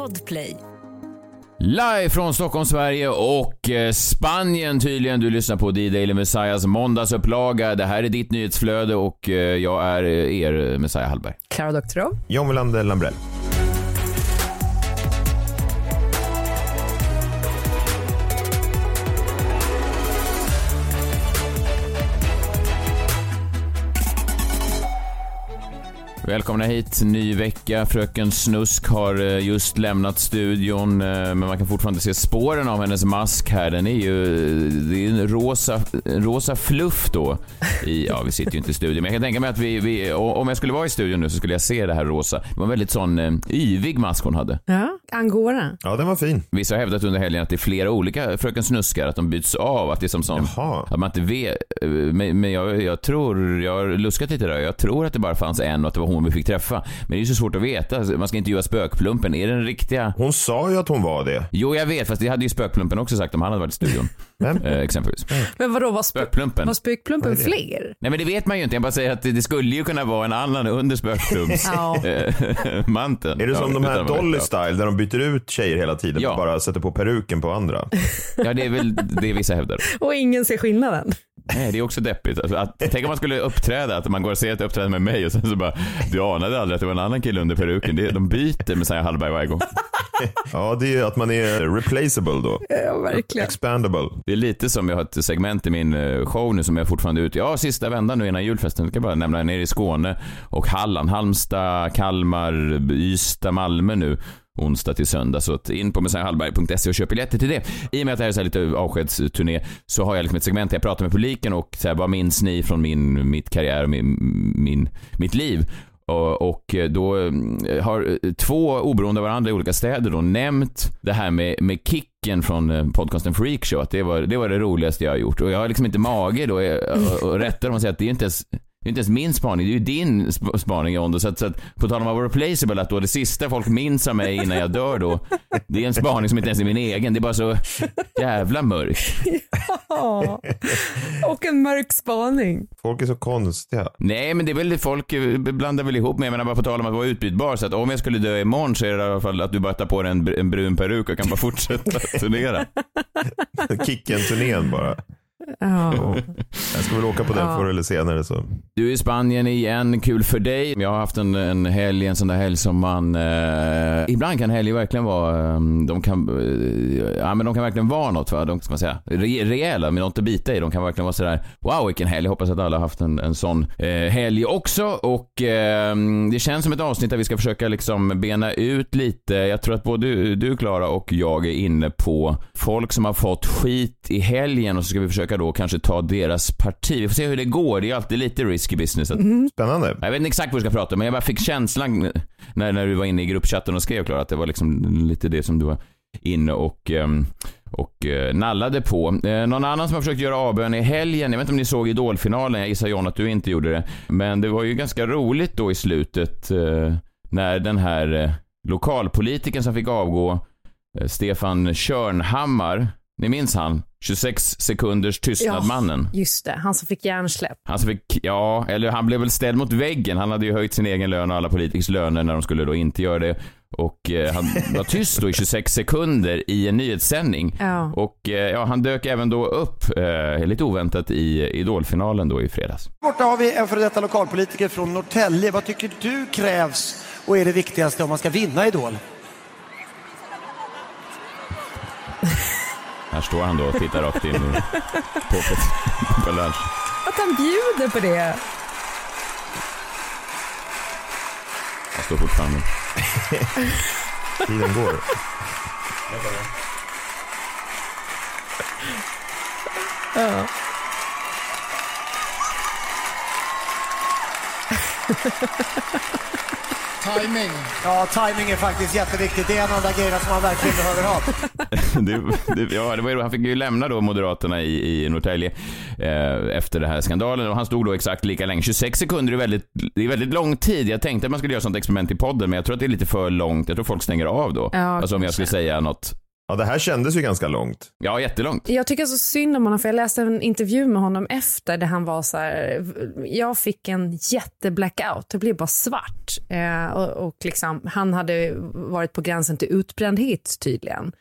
Podplay. Live från Stockholm, Sverige och eh, Spanien tydligen. Du lyssnar på D-Daily Messiahs måndagsupplaga. Det här är ditt nyhetsflöde och eh, jag är eh, er Messiah Hallberg. Klara Doktorow. John Wilander Lambrell. Välkomna hit, ny vecka. Fröken Snusk har eh, just lämnat studion, eh, men man kan fortfarande se spåren av hennes mask här. Den är ju, det är en rosa, en rosa fluff då. I, ja, vi sitter ju inte i studion, men jag kan tänka mig att vi, vi, om jag skulle vara i studion nu så skulle jag se det här rosa. Det var en väldigt sån eh, yvig mask hon hade. Ja, Angora. Ja, den var fin. Vissa har hävdat under helgen att det är flera olika Fröken Snuskar, att de byts av, att det är som sån, Jaha. att man inte vet. Men, men jag, jag tror, jag har luskat lite där, jag tror att det bara fanns en och att det var hon vi fick träffa. Men det är ju så svårt att veta, man ska intervjua spökplumpen, är det den riktiga? Hon sa ju att hon var det. Jo, jag vet, fast det hade ju spökplumpen också sagt om han hade varit i studion. Vem? Eh, exempelvis. Men vadå, var, spö- Spökplumpen. var spökplumpen fler? Nej men det vet man ju inte, jag bara säger att det, det skulle ju kunna vara en annan under spökplumps Ja. eh. Är det som Ja, de här. Dolly Style där de byter ut tjejer hela tiden Ja. och bara sätter på peruken på andra? Ja, det är väl det vissa hävdar. Och ingen ser skillnaden. Nej, det är också deppigt. Alltså, att, tänk om man skulle uppträda, att man går och ser ett uppträdande med mig och sen så bara, du anade aldrig att det var en annan kille under peruken. Det, de byter med Messiah Hallberg varje gång. Ja, det är ju att man är replaceable då. Ja, verkligen. Expandable. Det är lite som jag har ett segment i min eh, show nu som jag fortfarande är ute Ja, sista vändan nu innan julfesten. Jag kan bara nämna nere i Skåne och Halland. Halmstad, Kalmar, Ystad, Malmö nu. Onsdag till söndag. Så att in på messiahallberg.se och köp biljetter till det. I och med att det här är så här lite avskedsturné så har jag liksom ett segment där jag pratar med publiken och så här, vad minns ni från min, mitt karriär och min, min, mitt liv? Och, då eh, har eh, två oberoende av varandra i olika städer då nämnt det här med, med kicken från eh, podcasten Freakshow, att det var, det var det roligaste jag har gjort. Och jag har liksom inte mage då att och, och rätta dem och säga att det är inte ens det är inte ens min spaning, det är ju din sp- spaning John. Så att, så att på tal om att vara replaceable, att då det sista folk minns av mig innan jag dör då, det är en spaning som inte ens är min egen. Det är bara så jävla mörkt. Ja. Och en mörk spaning. Folk är så konstiga. Nej, men det är väl det folk blandar väl ihop med. Jag menar bara på tal om att vara utbytbar. Så att om jag skulle dö imorgon så är det i alla fall att du bara tar på dig en, br- en brun peruk och kan bara fortsätta turnera. Kicken-turnén bara. Ja. Jag ska väl åka på den Ja. förr eller senare så. Du är i Spanien igen, kul för dig. Jag har haft en, en helg, en sån där helg som man... Eh, ibland kan helger verkligen vara... Eh, de kan... Eh, ja, men de kan verkligen vara något, va? De ska man säga. Re, rejäla, men något att bita i. De kan verkligen vara sådär, wow vilken helg. Jag hoppas att alla har haft en, en sån eh, helg också. Och eh, det känns som ett avsnitt där vi ska försöka liksom bena ut lite. Jag tror att både du, du Klara och jag är inne på folk som har fått skit i helgen och så ska vi försöka då kanske ta deras parti. Vi får se hur det går. Det är alltid lite risky business. Att, Spännande. jag vet inte exakt vad vi ska prata om, men jag bara fick känslan när, när du var inne i gruppchatten och skrev Klara att det var liksom lite det som du var inne och, ehm, och eh, nallade på. Eh, någon annan som har försökt göra avbön i helgen, jag vet inte om ni såg Idolfinalen, jag gissar John att du inte gjorde det, men det var ju ganska roligt då i slutet eh, när den här lokalpolitiken som fick avgå, Stefan Körnhammar, ni minns han? 26 sekunders tystnad-mannen. Just det, han som fick hjärnsläpp. Han som fick, ja, eller han blev väl ställd mot väggen. Han hade ju höjt sin egen lön och alla politikers löner när de skulle då inte göra det. Och eh, han var tyst då i 26 sekunder i en nyhetssändning. Ja. Och eh, ja, han dök även då upp, eh, lite oväntat, i Idolfinalen då i fredags. Borta har vi en före detta lokalpolitiker från Norrtälje. Vad tycker du krävs och är det viktigaste om man ska vinna Idol? Här står han då och tittar rakt in i på, på lunch. Att han bjuder på det. Han står fortfarande. Tiden går. Ja. Timing. Ja, timing är faktiskt jätteviktigt. Det är en av de grejerna som man verkligen behöver ha. det, det, ja, det var ju, han fick ju lämna då Moderaterna i, i Norrtälje eh, efter den här skandalen och han stod då exakt lika länge. 26 sekunder är väldigt, det är väldigt lång tid. Jag tänkte att man skulle göra sånt experiment i podden men jag tror att det är lite för långt. Jag tror folk stänger av då. Ja, alltså om jag skulle säga något Ja, det här kändes ju ganska långt. Ja, jättelångt. Jag tycker så synd om honom för jag läste en intervju med honom efter där han var så här, jag fick en jätteblackout, det blev bara svart. Eh, och, och liksom, han hade varit på gränsen till utbrändhet tydligen.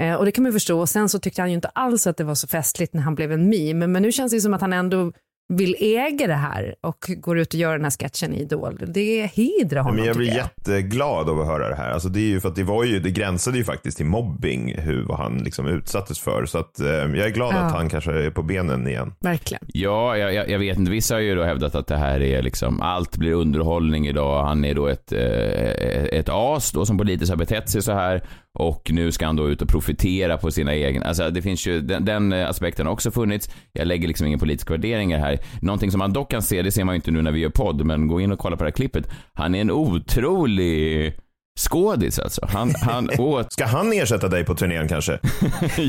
Eh, och det kan man förstå. Och sen så tyckte han ju inte alls att det var så festligt när han blev en meme. Men nu känns det som att han ändå vill äga det här och går ut och gör den här sketchen i Idol. Det hedrar honom. Men jag blir tycker jätteglad av att höra det här. Alltså det är ju för att det var ju, det gränsade ju faktiskt till mobbing hur vad han liksom utsattes för. Så att eh, jag är glad Ja. att han kanske är på benen igen. Verkligen. Ja, jag, jag, jag vet inte. Vissa har ju då hävdat att det här är liksom, allt blir underhållning idag. Han är då ett, eh, ett as då som politiskt har betett sig så här och nu ska han då ut och profitera på sina egna, alltså det finns ju, den, den eh, aspekten har också funnits. Jag lägger liksom ingen politisk värdering i det här. Någonting som man dock kan se, det ser man ju inte nu när vi gör podd, men gå in och kolla på det här klippet. Han är en otrolig skådis alltså. Han, han åt Ska han ersätta dig på turnén kanske?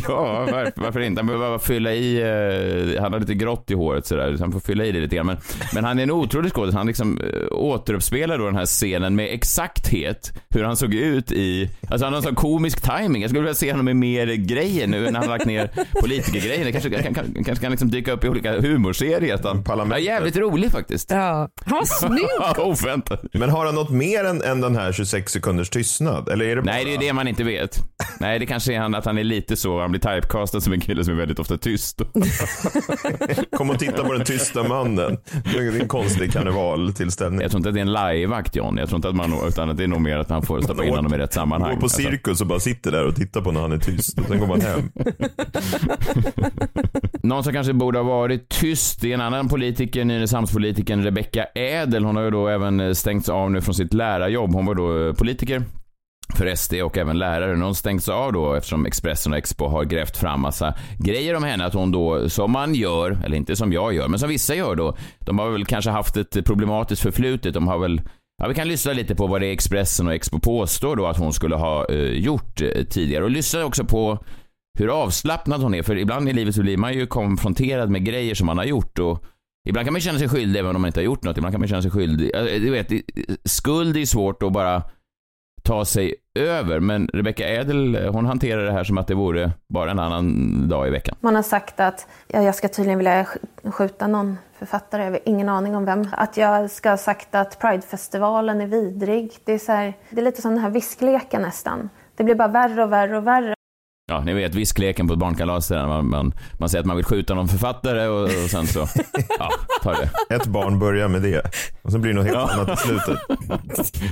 ja, var, varför inte? Han behöver bara fylla i, eh, han har lite grått i håret sådär, så han får fylla i det lite grann. Men, men han är en otrolig skådis. Han liksom eh, återuppspelar då den här scenen med exakthet hur han såg ut i, alltså han har en sån komisk timing. Jag skulle vilja se honom i mer grejer nu när han har lagt ner politikergrejer. Kanske kan, kan, kanske kan liksom dyka upp i olika humorserier. Att han, ja, jävligt rolig faktiskt. Ja. Han var snygg. Oväntat. Men har han något mer än, än den här 26 sekunders tystnad? Eller är det bara... Nej, det är det man inte vet. Nej, det kanske är han att han är lite så, han blir typecastad som en kille som är väldigt ofta tyst. Kom och titta på den tysta mannen. Det är en konstig karnevaltillställning. Jag tror inte att det är en liveakt John. Jag tror inte att man, utan att det är nog mer att han får stoppa in honom i rätt sammanhang. Går på Alltså, cirkus och bara sitter där och tittar på när han är tyst och sen går man hem. någon som kanske borde ha varit tyst det är en annan politiker, Nynäshamnspolitikern Rebecca Ädel. Hon har ju då även eh, stängts av nu från sitt lärarjobb. Hon var då eh, politiker för SD och även lärare. Nu har hon stängts av då eftersom Expressen och Expo har grävt fram massa grejer om henne. Att hon då, som man gör, eller inte som jag gör, men som vissa gör då. De har väl kanske haft ett problematiskt förflutet. De har väl Ja, vi kan lyssna lite på vad det är Expressen och Expo påstår då att hon skulle ha eh, gjort eh, tidigare. Och lyssna också på hur avslappnad hon är. För ibland i livet så blir man ju konfronterad med grejer som man har gjort. Och ibland kan man känna sig skyldig även om man inte har gjort något. Ibland kan man känna sig skyldig. Alltså, du vet, skuld är svårt att bara ta sig över. Men Rebecca Ädel, hon hanterar det här som att det vore bara en annan dag i veckan. Man har sagt att ja, jag ska tydligen vilja skjuta någon författare, jag har ingen aning om vem. Att jag ska ha sagt att Pridefestivalen är vidrig. Det är, så här, det är lite som den här viskleken nästan. Det blir bara värre och värre och värre. Ja, ni vet viskleken på ett barnkalas där man, man, man säger att man vill skjuta någon författare och, och sen så, ja, tar det. Ett barn börjar med det. Och sen blir det något helt Ja. annat i slutet.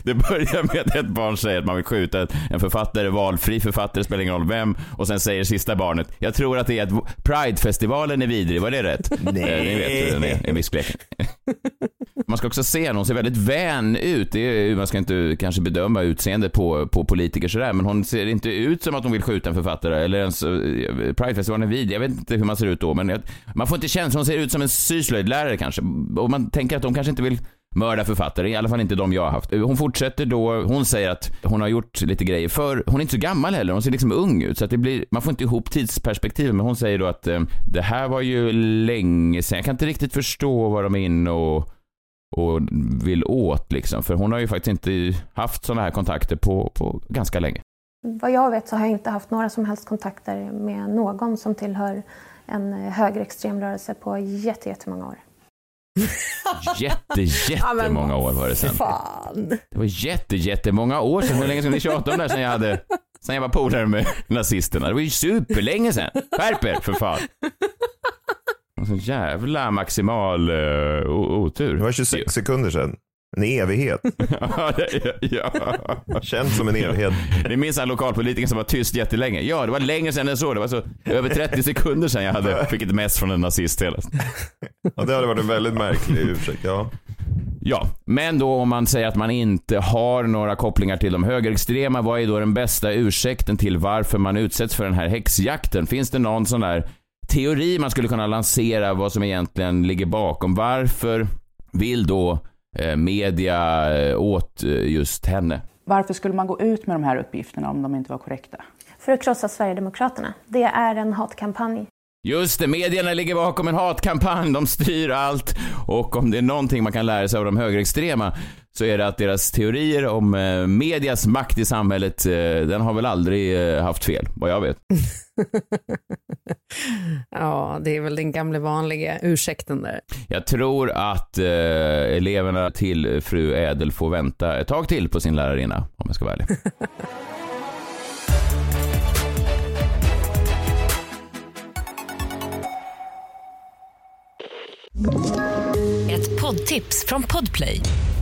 Det börjar med att ett barn säger att man vill skjuta en författare, valfri författare, spelar ingen roll vem. Och sen säger sista barnet, jag tror att det är att Pridefestivalen är vidrig, var det rätt? Nej. Eh, Ni vet hur den är, är viskleken. Man ska också se henne, hon ser väldigt vän ut. Det är, man ska inte kanske bedöma utseendet på, på politiker sådär, men hon ser inte ut som att hon vill skjuta en författare eller ens eh, Pridefestivalen är vid. Jag vet inte hur man ser ut då, men jag, man får inte känslan, hon ser ut som en syslöjdlärare kanske. Och man tänker att de kanske inte vill mörda författare, i alla fall inte de jag har haft. Hon fortsätter då, hon säger att hon har gjort lite grejer för hon är inte så gammal heller, hon ser liksom ung ut så att det blir, man får inte ihop tidsperspektivet men hon säger då att eh, det här var ju länge sedan, jag kan inte riktigt förstå vad de är inne och och vill åt liksom. För hon har ju faktiskt inte haft sådana här kontakter på, på ganska länge. Vad jag vet så har jag inte haft några som helst kontakter med någon som tillhör en högerextrem rörelse på jätte, jättemånga år. Jätte, jättemånga år var det sen. Fan. Det var jätte, jättemånga år sedan. Hur länge sedan ni tjatade om det här sen jag hade Sen jag var polare med nazisterna. Det var ju superlänge sedan. Skärp er för fan. Så jävla maximal uh, otur. Det var 26 sekunder sedan. En evighet. ja, ja, ja. Känns som en evighet. Ni minns han lokalpolitikern som var tyst jättelänge? Ja, det var längre sedan än så. Det var så över 30 sekunder sedan jag hade, fick ett mess från en nazist hela. Ja, det hade varit en väldigt märklig ursäkt. Ja. Ja, men då om man säger att man inte har några kopplingar till de högerextrema, vad är då den bästa ursäkten till varför man utsätts för den här häxjakten? Finns det någon sån där teori man skulle kunna lansera vad som egentligen ligger bakom? Varför vill då eh, media eh, åt eh, just henne? Varför skulle man gå ut med de här uppgifterna om de inte var korrekta? För att krossa Sverigedemokraterna. Det är en hatkampanj. Just det, medierna ligger bakom en hatkampanj, de styr allt. Och om det är någonting man kan lära sig av de högerextrema så är det att deras teorier om eh, medias makt i samhället, eh, den har väl aldrig eh, haft fel, vad jag vet. ja, det är väl den gamla vanliga ursäkten där. Jag tror att eh, eleverna till fru Ädel får vänta ett tag till på sin lärarinna, om jag ska vara ärlig. Ett poddtips från Podplay.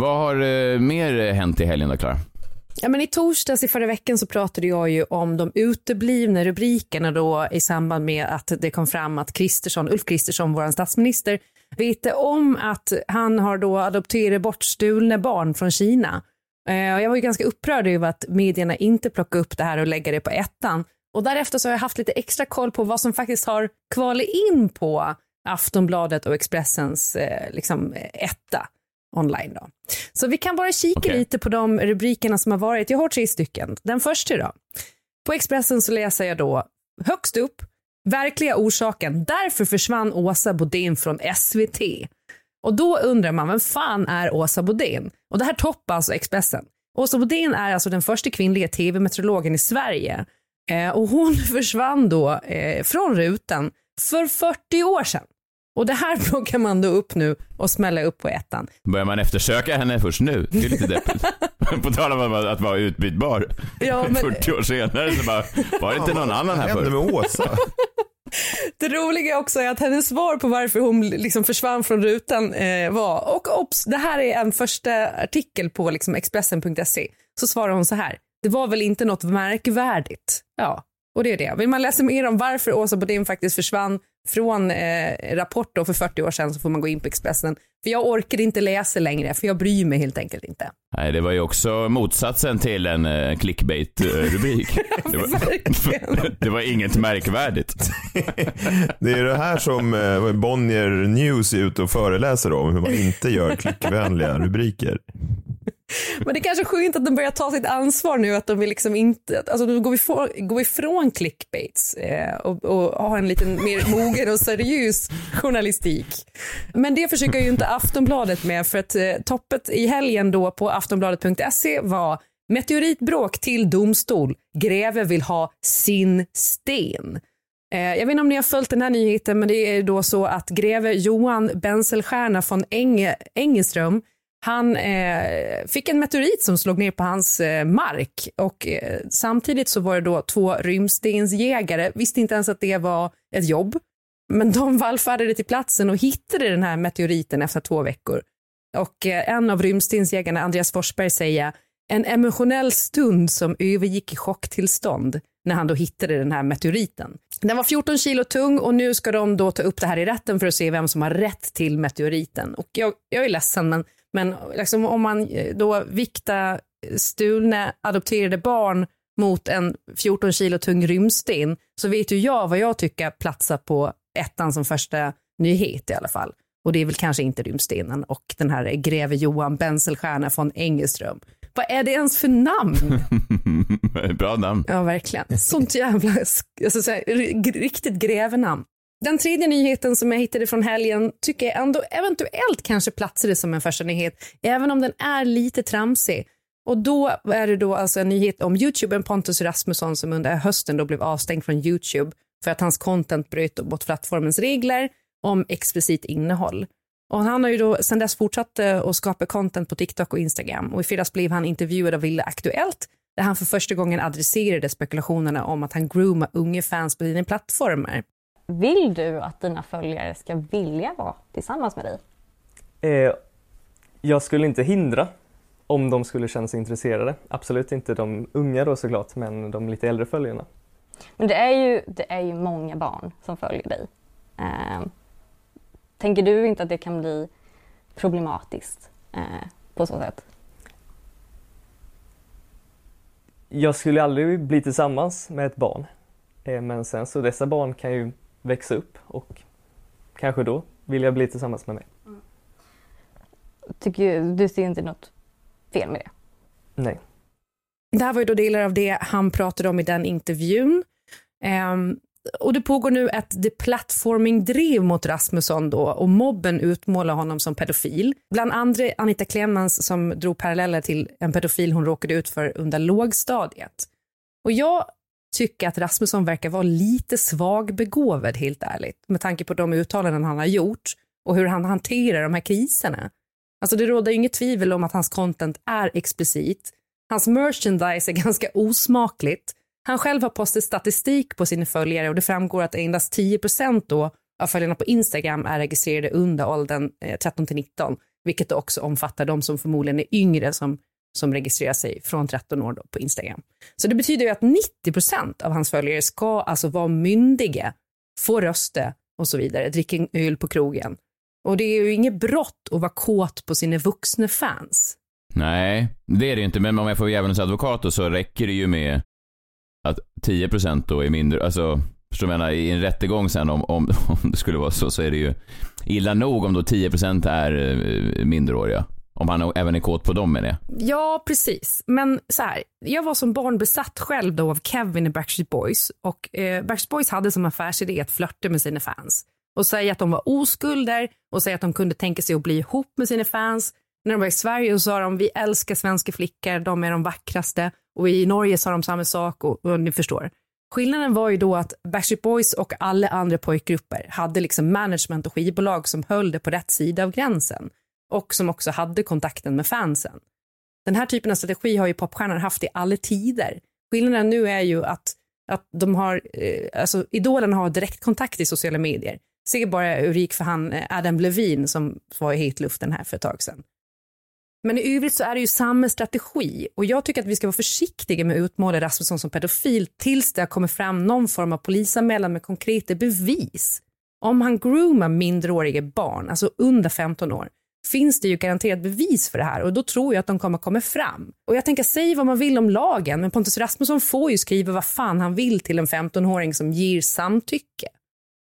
Vad har eh, mer eh, hänt i helgen då, Klara? Ja, men I torsdags i förra veckan så pratade jag ju om de uteblivna rubrikerna då i samband med att det kom fram att Kristersson, Ulf Kristersson, vår statsminister, vet om att han har då adopterat bortstulna barn från Kina. Eh, jag var ju ganska upprörd över att medierna inte plockade upp det här och lägger det på ettan. Och därefter så har jag haft lite extra koll på vad som faktiskt har kvalat in på Aftonbladet och Expressens eh, liksom, eh, etta online. Då. Så vi kan bara kika okay. lite på de rubrikerna som har varit. Jag har tre stycken. Den första då. På Expressen så läser jag då högst upp, verkliga orsaken, därför försvann Åsa Bodén från SVT. Och då undrar man, vem fan är Åsa Bodén? Och det här toppar alltså Expressen. Åsa Bodén är alltså den första kvinnliga tv-meteorologen i Sverige. Eh, och hon försvann då eh, från rutan för 40 år sedan. Och det här plockar man då upp nu och smäller upp på ettan. Börjar man eftersöka henne först nu? Det är lite deppigt. på tal om att vara utbytbar. Ja, men... 40 år senare så bara, var det inte någon annan här förr? Vad med Åsa? Det roliga också är att hennes svar på varför hon liksom försvann från rutan eh, var, och ops, det här är en första artikel på liksom Expressen.se, så svarar hon så här, det var väl inte något märkvärdigt. Ja, och det är det. Vill man läsa mer om varför Åsa Bodin faktiskt försvann från eh, Rapport då för 40 år sedan så får man gå in på Expressen. För jag orkar inte läsa längre, för jag bryr mig helt enkelt inte. Nej, det var ju också motsatsen till en eh, clickbait-rubrik. det, var, det var inget märkvärdigt. det är det här som eh, Bonnier News är ute och föreläser om, hur man inte gör klickvänliga rubriker. Men det är kanske skönt att de börjar ta sitt ansvar nu, att de vill liksom inte, alltså då går vi, för, går ifrån clickbaits eh, och, och har en lite mer mogen och seriös journalistik. Men det försöker ju inte Aftonbladet med, för att eh, toppet i helgen då på aftonbladet.se var meteoritbråk till domstol, Greve vill ha sin sten. Eh, jag vet inte om ni har följt den här nyheten, men det är då så att greve Johan Benselstierna von Enge, Engeström han eh, fick en meteorit som slog ner på hans eh, mark och eh, samtidigt så var det då två rymdstensjägare, visste inte ens att det var ett jobb, men de vallfärdade till platsen och hittade den här meteoriten efter två veckor. Och eh, en av rymdstensjägarna, Andreas Forsberg, säger en emotionell stund som övergick i chocktillstånd när han då hittade den här meteoriten. Den var 14 kilo tung och nu ska de då ta upp det här i rätten för att se vem som har rätt till meteoriten. Och jag, jag är ledsen, men men liksom om man eh, då viktar stulna adopterade barn mot en 14 kilo tung rymdsten så vet ju jag vad jag tycker platsar på ettan som första nyhet i alla fall. Och det är väl kanske inte rymdstenen och den här greve Johan Benselstierna från Engelström. Vad är det ens för namn? Bra namn. Ja, verkligen. Sånt jävla, alltså, så här, riktigt grevenamn. Den tredje nyheten som jag hittade från helgen tycker jag ändå eventuellt kanske platsade som en första nyhet, även om den är lite tramsig. Och då är det då alltså en nyhet om youtubern Pontus Rasmusson som under hösten då blev avstängd från Youtube för att hans content bröt mot plattformens regler om explicit innehåll. Och han har ju då sedan dess fortsatt eh, att skapa content på TikTok och Instagram och i fredags blev han intervjuad av Villa Aktuellt där han för första gången adresserade spekulationerna om att han groomar unga fans på sina plattformar. Vill du att dina följare ska vilja vara tillsammans med dig? Eh, jag skulle inte hindra om de skulle känna sig intresserade. Absolut inte de unga då såklart, men de lite äldre följarna. Men det är ju, det är ju många barn som följer dig. Eh, Tänker du inte att det kan bli problematiskt eh, på så sätt? Jag skulle aldrig bli tillsammans med ett barn. Eh, men sen så dessa barn kan ju växa upp och kanske då vill jag bli tillsammans med mig. Tycker du, ser inte något fel med det? Nej. Det här var ju då delar av det han pratade om i den intervjun. Ehm, och det pågår nu ett deplatforming-drev mot Rasmusson då och mobben utmålar honom som pedofil. Bland andra Anita Clemens som drog paralleller till en pedofil hon råkade ut för under lågstadiet. Och jag tycka att Rasmusson verkar vara lite svagbegåvad helt ärligt med tanke på de uttalanden han har gjort och hur han hanterar de här kriserna. Alltså det råder inget tvivel om att hans content är explicit. Hans merchandise är ganska osmakligt. Han själv har postat statistik på sina följare och det framgår att endast 10 då av följarna på Instagram är registrerade under åldern eh, 13 till 19, vilket också omfattar de som förmodligen är yngre som, som registrerar sig från 13 år då på Instagram. Så det betyder ju att 90 procent av hans följare ska alltså vara myndiga, få rösta och så vidare, dricka öl på krogen. Och det är ju inget brott att vara kåt på sina vuxna fans. Nej, det är det inte. Men om jag får djävulens advokat då, så räcker det ju med att 10 procent då är mindre, alltså Förstår du vad jag menar? I en rättegång sen om, om, om det skulle vara så, så är det ju illa nog om då 10% är eh, minderåriga. Om han även är kåt på dem med det. Ja, precis. Men så här, jag var som barn besatt själv då av Kevin i Backstreet Boys och eh, Backstreet Boys hade som affärsidé att flörta med sina fans och säga att de var oskulder och säga att de kunde tänka sig att bli ihop med sina fans. När de var i Sverige så sa de vi älskar svenska flickor, de är de vackraste och i Norge sa de samma sak och, och ni förstår. Skillnaden var ju då att Backstreet Boys och alla andra pojkgrupper hade liksom management och skivbolag som höll det på rätt sida av gränsen och som också hade kontakten med fansen. Den här typen av strategi har ju popstjärnor haft i alla tider. Skillnaden nu är ju att, att de har, eh, alltså idolen har direktkontakt i sociala medier. Se bara hur det gick för han eh, Adam Levine som var i hetluften här för ett tag sedan. Men i övrigt så är det ju samma strategi och jag tycker att vi ska vara försiktiga med att utmåla Rasmusson som pedofil tills det har kommit fram någon form av polisanmälan med konkreta bevis. Om han groomar minderåriga barn, alltså under 15 år, finns det ju garanterat bevis för det här och då tror jag att de kommer komma fram. Och jag tänker, säg vad man vill om lagen, men Pontus Rasmusson får ju skriva vad fan han vill till en 15-åring som ger samtycke.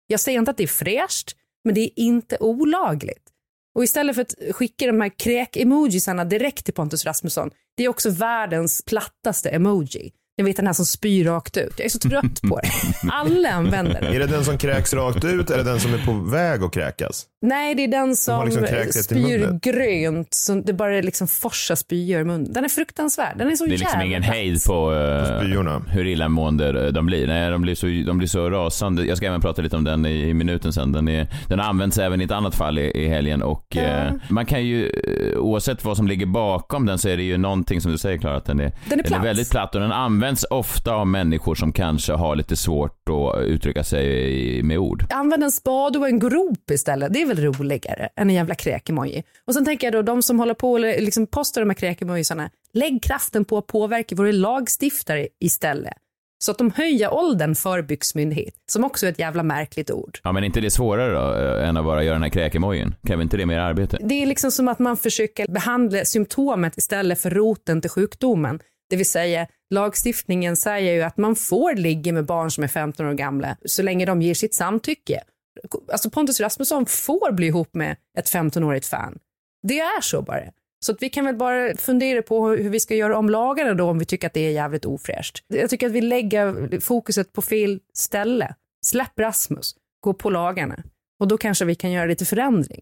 Jag säger inte att det är fräscht, men det är inte olagligt. Och istället för att skicka de här kräk-emojisarna direkt till Pontus Rasmusson, det är också världens plattaste emoji. Ni vet den här som spyr rakt ut. Jag är så trött på det. Alla använder den. Är det den som kräks rakt ut eller den som är på väg att kräkas? Nej, det är den som liksom rätt i spyr grönt. Så det bara liksom forsar spyor i munnen. Den är fruktansvärd. Den är så Det är liksom jävla ingen hejd på, uh, spyorna. hur illamående de blir. Nej, de blir, så, de blir så rasande. Jag ska även prata lite om den i, i minuten sen. Den, är, den har använts även i ett annat fall i, i helgen och eh, man kan ju, eh, oavsett vad som ligger bakom den så är det ju någonting som du säger Klara, att den är, Den är platt. väldigt platt och den används ofta av människor som kanske har lite svårt att uttrycka sig med ord. Använd en spade och en grop istället. Det är väl roligare än en jävla kräkemoji. Och sen tänker jag då, de som håller på och liksom postar de här kräkemojisarna, lägg kraften på att påverka våra lagstiftare istället. Så att de höjer åldern för byxmyndighet, som också är ett jävla märkligt ord. Ja, men inte det svårare då, eh, än att bara göra den här kräkemojin? Kräver inte det mer arbete? Det är liksom som att man försöker behandla symptomet istället för roten till sjukdomen. Det vill säga, lagstiftningen säger ju att man får ligga med barn som är 15 år gamla så länge de ger sitt samtycke. Alltså Pontus Rasmusson får bli ihop med ett 15-årigt fan. Det är så bara. Så att vi kan väl bara fundera på hur vi ska göra om lagarna då om vi tycker att det är jävligt ofräscht. Jag tycker att vi lägger fokuset på fel ställe. Släpp Rasmus, gå på lagarna. Och då kanske vi kan göra lite förändring.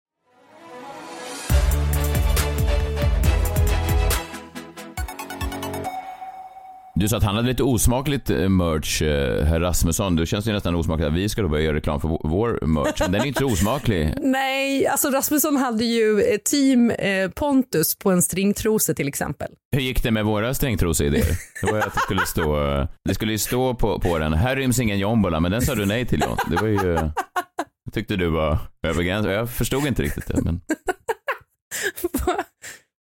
Du sa att han hade lite osmakligt eh, merch, eh, herr Rasmusson. Då känns det ju nästan osmakligt att vi ska då börja göra reklam för vår- merch. Men den är inte så osmaklig. Nej, alltså Rasmusson hade ju eh, team Pontus på en stringtrosa till exempel. Hur gick det med våra stringtroseidéer? Det var ju att det skulle stå, det skulle ju stå på, på den, här ryms ingen jombola, men den sa du nej till John. Det var ju, tyckte du var över gränsen. Jag förstod inte riktigt det, men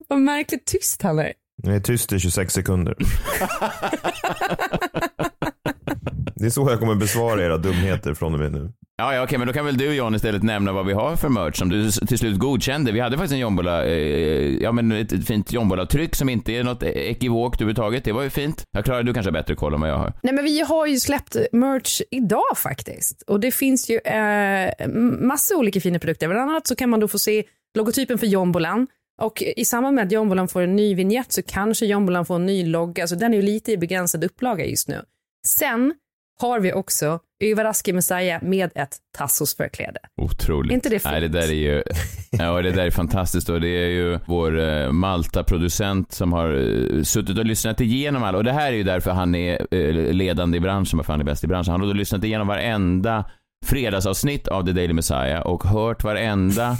Vad märkligt tyst han är. Jag är tyst i 26 sekunder. Det är så jag kommer besvara era dumheter från och med nu. Ja, ja, okej, men då kan väl du John istället nämna vad vi har för merch som du till slut godkände. Vi hade faktiskt en jombola, eh, ja men ett, fint jombola-tryck som inte är något ekivokt överhuvudtaget. Det var ju fint. Jag klarar du kanske bättre koll än vad jag har. Nej, men vi har ju släppt merch idag faktiskt. Och det finns ju eh, massa olika fina produkter. Bland annat så kan man då få se logotypen för jombolan. Och i samband med att jombolan får en ny vignett så kanske jombolan får en ny logga. Så den är ju lite i begränsad upplaga just nu. Sen har vi också Överraske Messiah med ett Tassos-förkläde. Otroligt. Inte det Nej, det fint? där är ju, ja det där är fantastiskt och det är ju vår eh, Malta-producent som har eh, suttit och lyssnat igenom alla, och det här är ju därför han är eh, ledande i branschen, varför han är bäst i branschen. Han har då lyssnat igenom varenda fredagsavsnitt av The Daily Messiah och hört varenda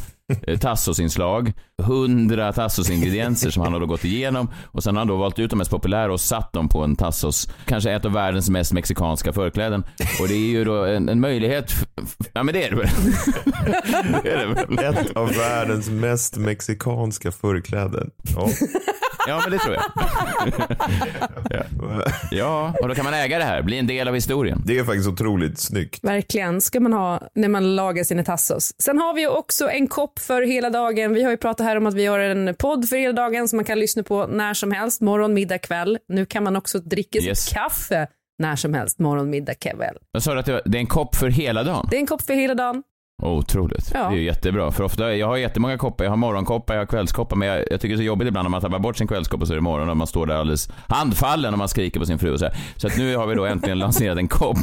Eh, tassos-inslag, hundra Tassos-ingredienser som han har då gått igenom och sen har han då valt ut de mest populära och satt dem på en Tassos, kanske ett av världens mest mexikanska förkläden. Och det är ju då en, en möjlighet, ja men det är det väl? det är det väl? Ett av världens mest mexikanska förkläden. Ja. Ja, men det tror jag. ja. ja, och då kan man äga det här, bli en del av historien. Det är faktiskt otroligt snyggt. Verkligen, ska man ha när man lagar sina tassos. Sen har vi ju också en kopp för hela dagen. Vi har ju pratat här om att vi har en podd för hela dagen som man kan lyssna på när som helst, morgon, middag, kväll. Nu kan man också dricka Yes. sitt kaffe när som helst, morgon, middag, kväll. Jag sa att det var- det är en kopp för hela dagen. Det är en kopp för hela dagen. Otroligt. Ja. Det är jättebra. För ofta, jag har jättemånga koppar. Jag har morgonkoppar, jag har kvällskoppar. Men jag, jag tycker det är så jobbigt ibland när man tappar bort sin kvällskopp och så är det morgon och man står där alldeles handfallen och man skriker på sin fru och så här. Så att nu har vi då äntligen lanserat en kopp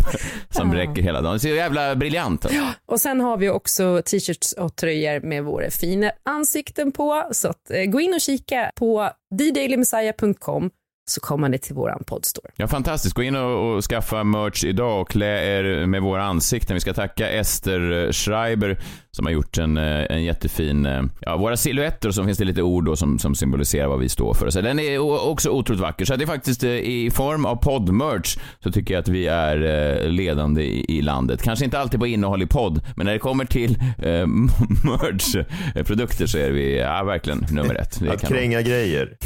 som räcker hela dagen. Det ser jävla briljant ut. Och sen har vi också t-shirts och tröjor med våra fina ansikten på. Så att, eh, gå in och kika på thedailymessiah.com så kommer ni till våran poddstore. Ja, fantastiskt. Gå in och, och skaffa merch idag och klä er med våra ansikten. Vi ska tacka Ester Schreiber som har gjort en, eh, en jättefin... eh, Ja, våra silhuetter och så finns det lite ord då som, som symboliserar vad vi står för. Så den är också otroligt vacker. Så det är faktiskt eh, i form av poddmerch så tycker jag att vi är ledande i, i landet. Kanske inte alltid på innehåll i podd, men när det kommer till eh, merch-produkter så är vi ja, verkligen nummer ett. Det Att kränga grejer.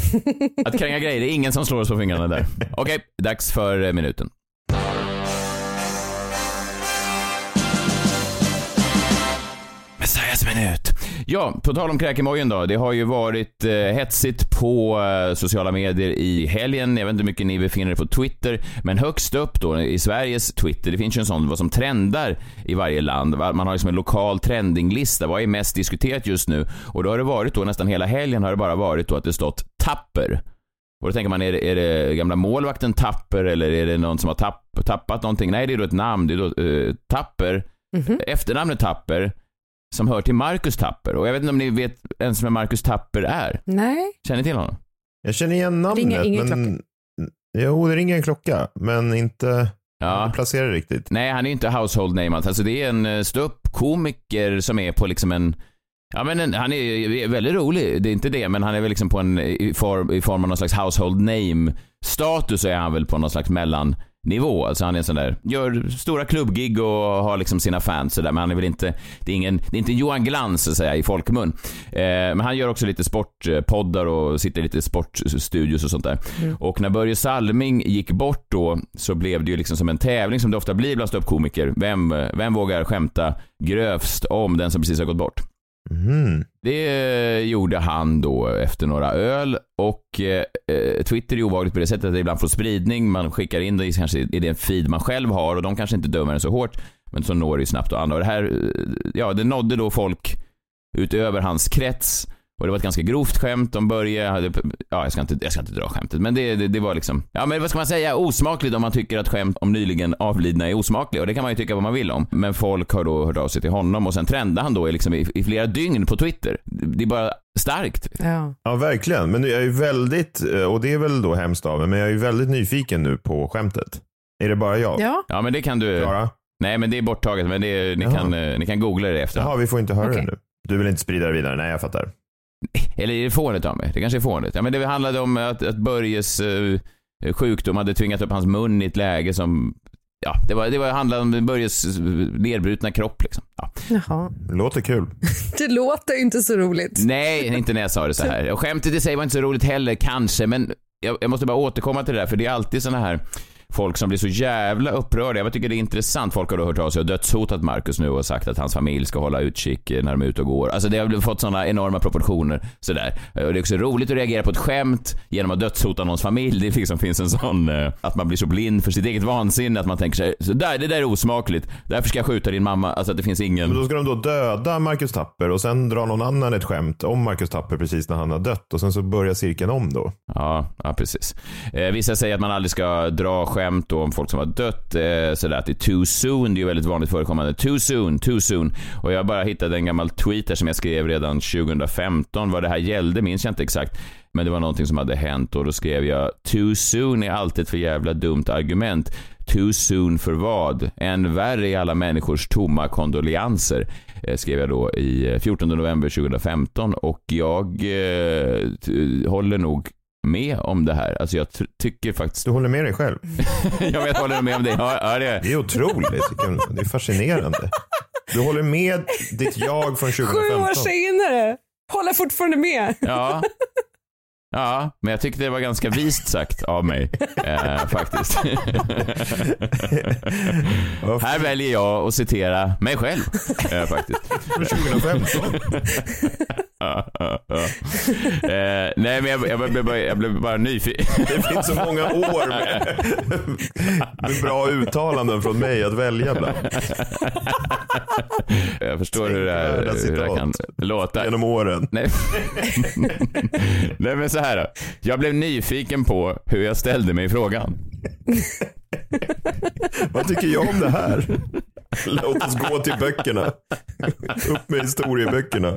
att kränga grejer, det är ingen som slår oss på fingrarna där. Okej, dags för minuten. Ja, på tal om kräkemojen då. Det har ju varit eh, hetsigt på eh, sociala medier i helgen. Jag vet inte hur mycket ni befinner er på Twitter, men högst upp då i Sveriges Twitter, det finns ju en sån vad som trendar i varje land. Man har liksom en lokal trendinglista. Vad är mest diskuterat just nu? Och då har det varit då nästan hela helgen har det bara varit då att det stått tapper. Och då tänker man, är det, är det gamla målvakten Tapper eller är det någon som har tapp, tappat någonting? Nej, det är då ett namn. Det är då eh, Tapper, efternamnet Tapper, som hör till Marcus Tapper. Och jag vet inte om ni vet ens vem Marcus Tapper är? Nej. Känner ni till honom? Jag känner igen namnet. Ringer ingen men... Jo, det ringer en klocka, men inte Ja. placerar riktigt. Nej, han är ju inte household name alls. Alltså det är en eh, ståuppkomiker som är på liksom en Ja men en, han är ju väldigt rolig, det är inte det, men han är väl liksom på en, i form, i form av någon slags household name status så är han väl på någon slags mellannivå. Alltså han är en sån där, gör stora klubbgig och har liksom sina fans sådär, men han är väl inte, det är ingen, det är inte Johan Glans så att säga i folkmun. Eh, men han gör också lite sportpoddar och sitter i lite sportstudios och sånt där. Mm. Och när Börje Salming gick bort då så blev det ju liksom som en tävling som det ofta blir bland ståuppkomiker. Vem, vem vågar skämta grövst om den som precis har gått bort? Mm. Det eh, gjorde han då efter några öl och eh, eh Twitter är ovanligt på det sättet att det ibland får spridning. Man skickar in det i kanske i den feed man själv har och de kanske inte dömer den så hårt. Men så når det ju snabbt och andra. Och det här, eh, ja det nådde då folk utöver hans krets. Och det var ett ganska grovt skämt. De Börje hade, ja jag ska inte, jag ska inte dra skämtet, men det, det, det var liksom, ja men vad ska man säga, osmakligt om man tycker att skämt om nyligen avlidna är osmakliga. Och det kan man ju tycka vad man vill om. Men folk har då hört av sig till honom och sen trendade han då i liksom i, i flera dygn på Twitter. Det är bara starkt. Ja. Ja, verkligen. Men jag är ju väldigt, eh, och det är väl då hemskt av mig, men jag är ju väldigt nyfiken nu på skämtet. Är det bara jag? Ja. Ja, men det kan du... Klara? Nej, men det är borttaget. Men det är, ni, Jaha. kan, eh, ni kan googla det efter. Jaha, vi får inte höra Okej. det nu. Du vill inte sprida det vidare? Nej, jag fattar. Eller är det fånigt av mig? Det kanske är fånigt. Ja, men det handlade om att, att Börjes eh, sjukdom hade tvingat upp hans mun i ett läge som... Ja, det, var, det var, handlade om Börjes nedbrutna kropp liksom. Ja. Jaha. Låter kul. Det låter inte så roligt. Nej, inte när jag sa det så här. Och skämtet i sig var inte så roligt heller, kanske, men jag, jag måste bara återkomma till det där, för det är alltid såna här folk som blir så jävla upprörda. Jag tycker det är intressant. Folk har då hört av sig och dödshotat Marcus nu och sagt att hans familj ska hålla utkik när de är ute och går. Alltså det har fått såna enorma proportioner sådär. Och det är också roligt att reagera på ett skämt genom att dödshota någons familj. Det liksom finns en sån, eh, att man blir så blind för sitt eget vansinne att man tänker sig, så där, det där är osmakligt. Därför ska jag skjuta din mamma. Alltså att det finns ingen... Men då ska de då döda Marcus Tapper och sen drar någon annan ett skämt om Marcus Tapper precis när han har dött och sen så börjar cirkeln om då. Ja, ja precis. Eh, vissa säger att man aldrig ska dra skämt då om folk som har dött. Eh, sådär att det är too soon. Det är ju väldigt vanligt förekommande. Too soon, too soon. Och jag bara hittade en gammal tweet här som jag skrev redan 2015. Vad det här gällde minns jag inte exakt. Men det var någonting som hade hänt och då skrev jag Too soon är alltid ett för jävla dumt argument. Too soon för vad? Än värre är alla människors tomma kondoleanser. Eh, skrev jag då i eh, 14 november 2015 och jag eh, håller nog med om det här. Alltså jag tycker faktiskt... Du håller med dig själv? jag håller med om det. Ja, ja, det. Det är otroligt. Det är fascinerande. Du håller med ditt jag från Sju 2015. år senare. Håller fortfarande med. Ja. Ja, men jag tyckte det var ganska vist sagt av mig, eh, faktiskt. Här väljer jag att citera mig själv, eh, faktiskt. Från 2015. Ja, ja, ja. Eh, nej, men jag, jag, blev bara, jag blev bara nyfiken. Det finns så många år med, med bra uttalanden från mig att välja bland. Jag förstår hur det, här, hur det kan låta. Genom åren. Nej. Nej men så här då. Jag blev nyfiken på hur jag ställde mig i frågan. Vad tycker jag om det här? Låt oss gå till böckerna. Upp med historieböckerna.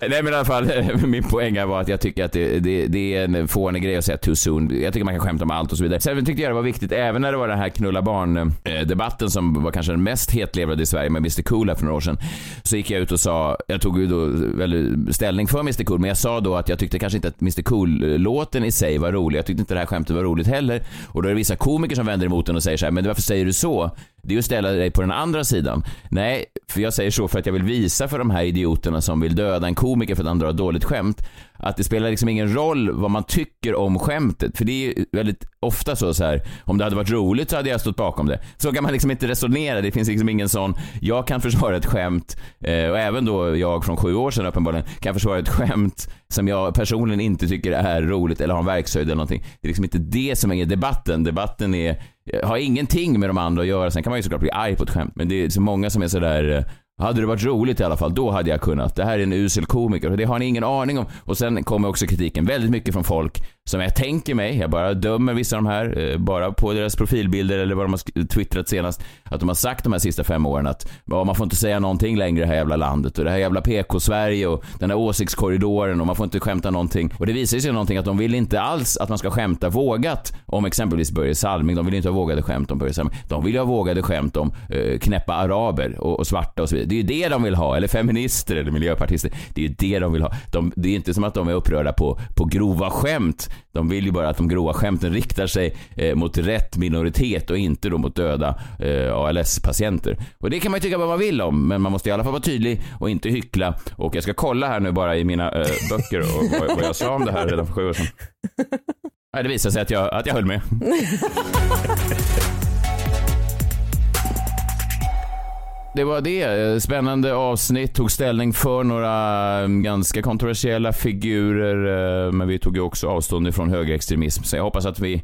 Nej men i alla fall, eh, min poäng här var att jag tycker att det, det, det är en fånig grej att säga too soon. Jag tycker man kan skämta om allt och så vidare. Sen tyckte jag det var viktigt, även när det var den här knulla barn-debatten eh, som var kanske den mest hetlevrade i Sverige med Mr Cool här för några år sedan. Så gick jag ut och sa, jag tog ju då väldigt ställning för Mr Cool, men jag sa då att jag tyckte kanske inte att Mr Cool-låten i sig var rolig. Jag tyckte inte det här skämtet var roligt heller. Och då är det vissa komiker som vänder emot den och säger så här, men varför säger du så? Det är ju att ställa dig på den andra sidan. Nej, för jag säger så för att jag vill visa för de här idioterna som vill döda en komiker för att han drar ett dåligt skämt, att det spelar liksom ingen roll vad man tycker om skämtet. För det är ju väldigt ofta så, så här, om det hade varit roligt så hade jag stått bakom det. Så kan man liksom inte resonera. Det finns liksom ingen sån, jag kan försvara ett skämt, eh, och även då jag från sju år sedan uppenbarligen, kan försvara ett skämt som jag personligen inte tycker är roligt eller har en verkshöjd eller någonting. Det är liksom inte det som är debatten. Debatten är, har ingenting med de andra att göra. Sen kan man ju såklart bli arg på ett skämt, men det är så många som är sådär eh, hade det varit roligt i alla fall, då hade jag kunnat. Det här är en usel komiker och det har ni ingen aning om. Och sen kommer också kritiken väldigt mycket från folk som jag tänker mig, jag bara dömer vissa av de här, eh, bara på deras profilbilder eller vad de har twittrat senast, att de har sagt de här sista fem åren att ja, man får inte säga någonting längre i det här jävla landet och det här jävla PK-Sverige och den här åsiktskorridoren och man får inte skämta någonting. Och det visar sig någonting att de vill inte alls att man ska skämta vågat om exempelvis Börje Salming. De vill inte ha vågade skämt om Börje Salming. De vill ju ha vågade skämt om eh, knäppa araber och, och svarta och så vidare. Det är ju det de vill ha. Eller feminister eller miljöpartister. Det är ju det de vill ha. De, det är inte som att de är upprörda på, på grova skämt. De vill ju bara att de grova skämten riktar sig eh, mot rätt minoritet och inte då mot döda eh, ALS-patienter. Och det kan man ju tycka vad man vill om, men man måste i alla fall vara tydlig och inte hyckla. Och jag ska kolla här nu bara i mina eh, böcker och vad, vad jag sa om det här redan för sju år sedan. Nej, det visar sig att jag, att jag höll med. Det var det. Spännande avsnitt. Tog ställning för några mm, ganska kontroversiella figurer. Eh, men vi tog ju också avstånd ifrån högerextremism. Så jag hoppas att vi...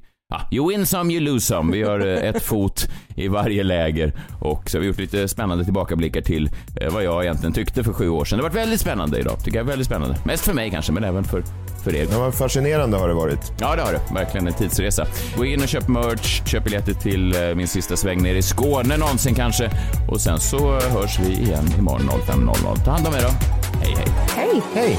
You win some, you lose some. Vi har eh, ett fot i varje läger. Och så har vi gjort lite spännande tillbakablickar till eh, vad jag egentligen tyckte för sju år sedan. Det har varit väldigt spännande idag. Tycker jag. Väldigt spännande. Mest för mig kanske, men även för, för er. Ja, fascinerande har det varit. Ja, det har det. Verkligen en tidsresa. Gå in och köp merch, köp biljetter till eh, min sista sväng ner i Skåne någonsin kanske. Och sen så hörs vi igen imorgon 05.00. Ta hand om er då. Hej, hej. Hej! Hej!